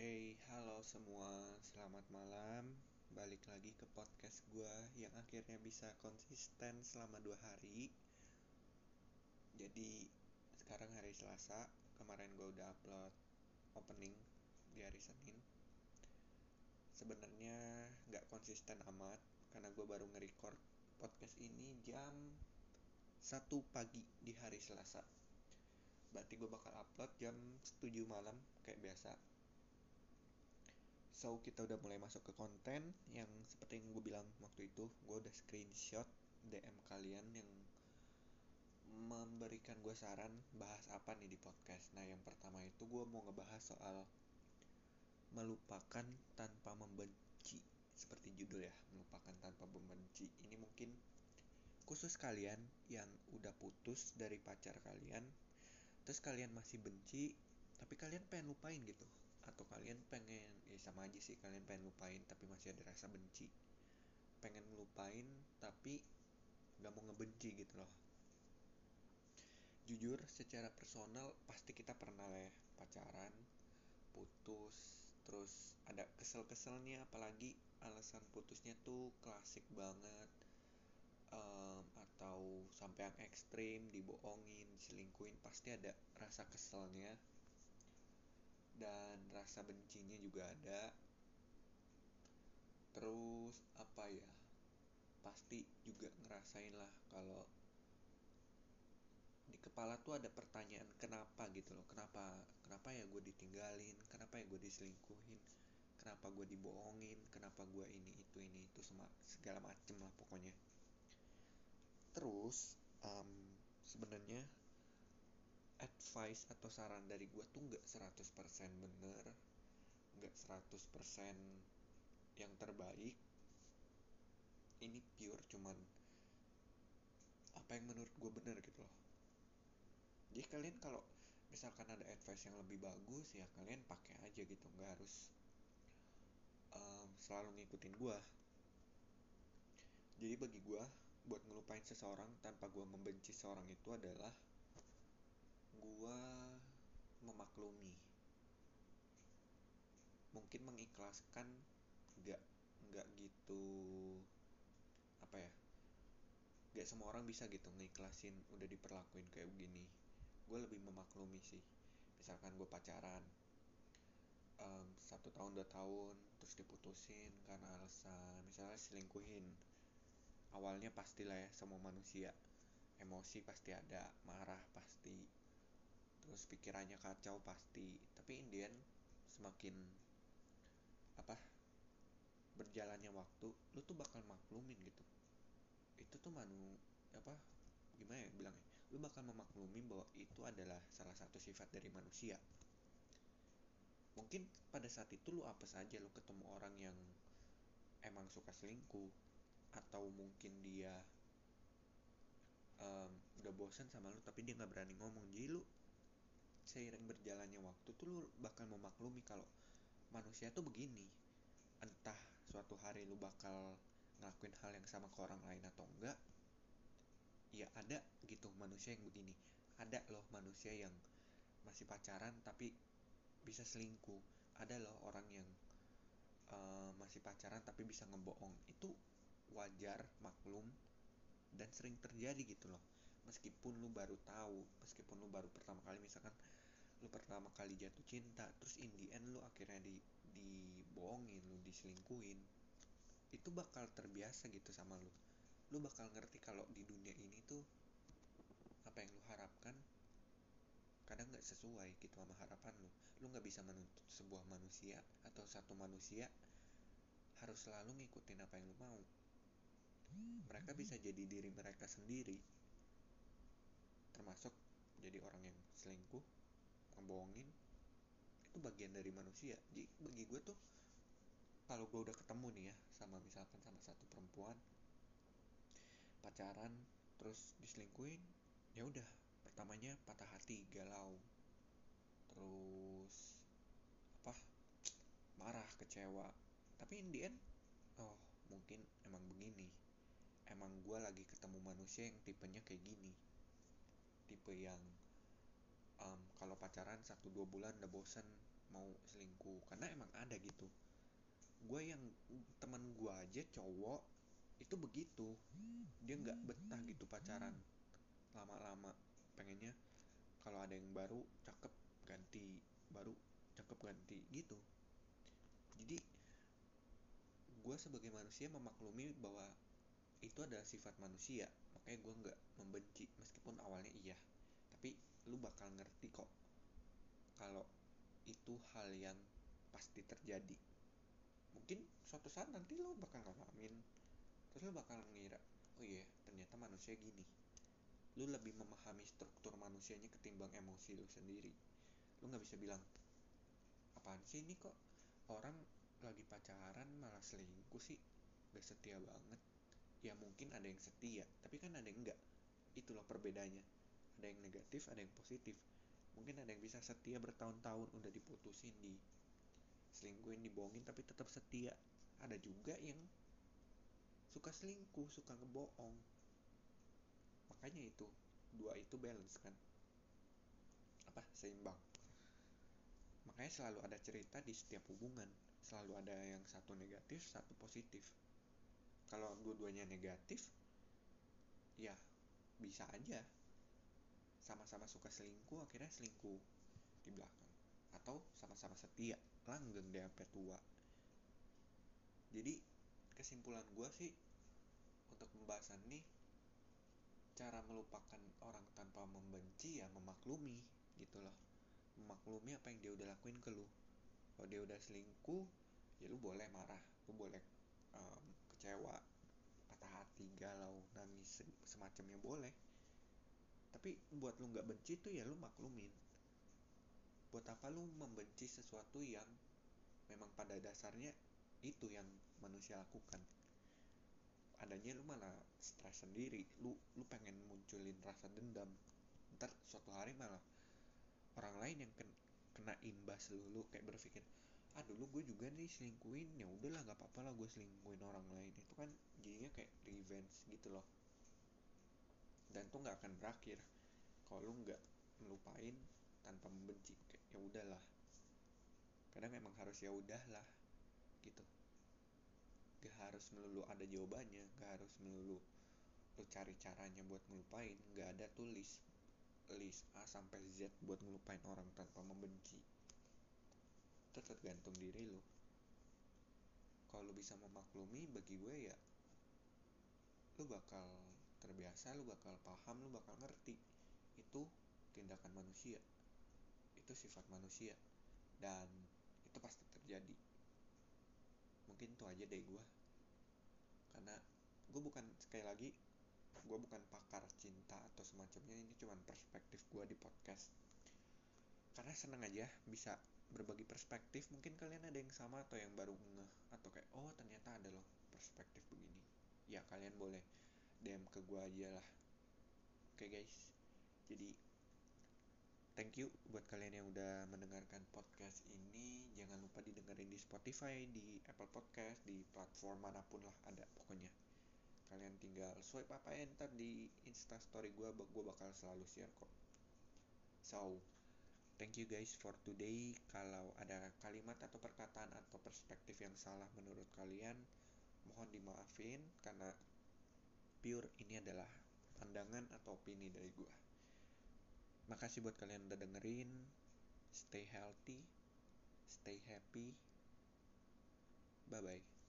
Oke, halo semua, selamat malam. Balik lagi ke podcast gue yang akhirnya bisa konsisten selama dua hari. Jadi sekarang hari Selasa, kemarin gue udah upload opening di hari Senin. Sebenarnya nggak konsisten amat karena gue baru nge-record podcast ini jam 1 pagi di hari Selasa. Berarti gue bakal upload jam 7 malam kayak biasa So kita udah mulai masuk ke konten yang seperti yang gue bilang waktu itu. Gue udah screenshot DM kalian yang memberikan gue saran bahas apa nih di podcast. Nah yang pertama itu gue mau ngebahas soal melupakan tanpa membenci. Seperti judul ya, melupakan tanpa membenci. Ini mungkin khusus kalian yang udah putus dari pacar kalian Terus kalian masih benci tapi kalian pengen lupain gitu atau kalian pengen ya sama aja sih kalian pengen lupain tapi masih ada rasa benci. Pengen lupain tapi nggak mau ngebenci gitu loh. Jujur secara personal pasti kita pernah lah ya pacaran putus terus ada kesel-keselnya apalagi alasan putusnya tuh klasik banget. Um, atau sampai yang ekstrim dibohongin selingkuhin pasti ada rasa keselnya dan rasa bencinya juga ada. Terus apa ya pasti juga ngerasain lah kalau di kepala tuh ada pertanyaan kenapa? gitu loh. Kenapa kenapa ya gue ditinggalin? Kenapa ya gue diselingkuhin? Kenapa gue dibohongin? Kenapa gue ini itu ini itu segala macem lah pokoknya. Terus um, sebenarnya advice atau saran dari gue tuh nggak 100% bener nggak 100% yang terbaik. Ini pure cuman apa yang menurut gue bener gitu loh. Jadi kalian kalau misalkan ada advice yang lebih bagus ya kalian pakai aja gitu nggak harus um, selalu ngikutin gue jadi bagi gue buat ngelupain seseorang tanpa gue membenci seseorang itu adalah gue memaklumi. Mungkin mengikhlaskan nggak nggak gitu apa ya nggak semua orang bisa gitu ngikhlasin udah diperlakuin kayak begini. Gue lebih memaklumi sih. Misalkan gue pacaran um, satu tahun dua tahun terus diputusin karena alasan misalnya selingkuhin. Awalnya pastilah ya semua manusia. Emosi pasti ada marah pasti terus pikirannya kacau pasti. Tapi Indian semakin apa berjalannya waktu lu tuh bakal maklumin gitu. Itu tuh manu apa gimana ya bilangnya? Lu bakal memaklumi bahwa itu adalah salah satu sifat dari manusia. Mungkin pada saat itu lu apa saja lu ketemu orang yang emang suka selingkuh atau mungkin dia um, udah bosan sama lu tapi dia nggak berani ngomong. Jadi lu seiring berjalannya waktu tuh lu bakal memaklumi kalau manusia tuh begini. Entah suatu hari lu bakal ngelakuin hal yang sama ke orang lain atau enggak ya ada gitu manusia yang begini. Ada loh manusia yang masih pacaran tapi bisa selingkuh. Ada loh orang yang uh, masih pacaran tapi bisa ngebohong. Itu wajar maklum dan sering terjadi gitu loh meskipun lu baru tahu meskipun lu baru pertama kali misalkan lu pertama kali jatuh cinta terus in the end lu akhirnya di dibohongin lu diselingkuhin itu bakal terbiasa gitu sama lu. Lu bakal ngerti kalau di dunia ini tuh apa yang lu harapkan kadang nggak sesuai gitu sama harapan lu. Lu nggak bisa menuntut sebuah manusia atau satu manusia harus selalu ngikutin apa yang lu mau. Mereka bisa jadi diri mereka sendiri termasuk jadi orang yang selingkuh ngebohongin itu bagian dari manusia. Jadi bagi gue tuh kalau gue udah ketemu nih ya sama misalkan sama satu perempuan pacaran terus diselingkuhin ya udah pertamanya patah hati galau. Terus apa marah kecewa. Tapi in the end oh mungkin emang begini. Emang gue lagi ketemu manusia yang tipenya kayak gini tipe yang um, kalau pacaran satu dua bulan udah bosen mau selingkuh karena emang ada gitu. Gue yang teman gue aja cowok itu begitu. Dia nggak betah gitu pacaran. Lama-lama pengennya kalau ada yang baru cakep ganti baru cakep ganti gitu. Jadi gue sebagai manusia memaklumi bahwa itu adalah sifat manusia. Makanya gue nggak membenci meskipun awalnya iya. Tapi lu bakal ngerti kok kalau itu hal yang pasti terjadi. Mungkin suatu saat nanti lu bakal ngalamin terus lu bakal ngira oh iya ternyata manusia gini. Lu lebih memahami struktur manusianya ketimbang emosi lu sendiri. Lu nggak bisa bilang apaan sih ini kok orang lagi pacaran malah selingkuh sih? Gak setia banget ya mungkin ada yang setia tapi kan ada yang enggak. Itu loh perbedaannya. Ada yang negatif ada yang positif. Mungkin ada yang bisa setia bertahun-tahun udah diputusin di selingkuhin dibohongin tapi tetap setia. Ada juga yang suka selingkuh suka ngebohong. Makanya itu dua itu balance kan. Apa? Seimbang. Makanya selalu ada cerita di setiap hubungan. Selalu ada yang satu negatif satu positif kalau dua-duanya negatif ya bisa aja. Sama-sama suka selingkuh akhirnya selingkuh di belakang. Atau sama-sama setia langgeng deh sampai tua. Jadi kesimpulan gue sih untuk pembahasan ini cara melupakan orang tanpa membenci ya memaklumi gitu loh. Memaklumi apa yang dia udah lakuin ke lu. Kalau dia udah selingkuh ya lu boleh marah lu boleh um, kecewa patah hati galau nangis semacamnya boleh. Tapi buat lu nggak benci tuh ya lu maklumin. Buat apa lu membenci sesuatu yang memang pada dasarnya itu yang manusia lakukan? Adanya lu malah stres sendiri lu lu pengen munculin rasa dendam. Ntar suatu hari malah orang lain yang kena imbas lu lu kayak berpikir ah dulu gue juga nih selingkuhin. Ya udahlah nggak apa-apa lah gue selingkuhin orang lain. Itu kan jadinya kayak revenge gitu loh. Dan tuh nggak akan berakhir kalau lu nggak melupain tanpa membenci. Ya udahlah. Kadang emang harus ya udahlah gitu. Gak harus melulu ada jawabannya gak harus melulu lu cari caranya buat ngelupain. Gak ada tuh list list A sampai Z buat ngelupain orang tanpa membenci itu tergantung diri lu. Kalau lu bisa memaklumi bagi gue ya lu bakal terbiasa lu bakal paham lu bakal ngerti. Itu tindakan manusia. Itu sifat manusia. Dan itu pasti terjadi. Mungkin itu aja deh gue. Karena gue bukan sekali lagi gue bukan pakar cinta atau semacamnya. Ini cuma perspektif gue di podcast karena seneng aja bisa berbagi perspektif. Mungkin kalian ada yang sama atau yang baru ngeh atau kayak oh ternyata ada loh perspektif begini. Ya kalian boleh DM ke gue aja lah. Oke okay, guys. Jadi thank you buat kalian yang udah mendengarkan podcast ini. Jangan lupa didengerin di Spotify di Apple Podcast di platform mana pun lah ada pokoknya. Kalian tinggal swipe apa enter di instastory gue gue bakal selalu share kok. So thank you guys for today kalau ada kalimat atau perkataan atau perspektif yang salah menurut kalian mohon dimaafin karena pure ini adalah pandangan atau opini dari gue Makasih buat kalian udah dengerin. Stay healthy, stay happy. Bye bye.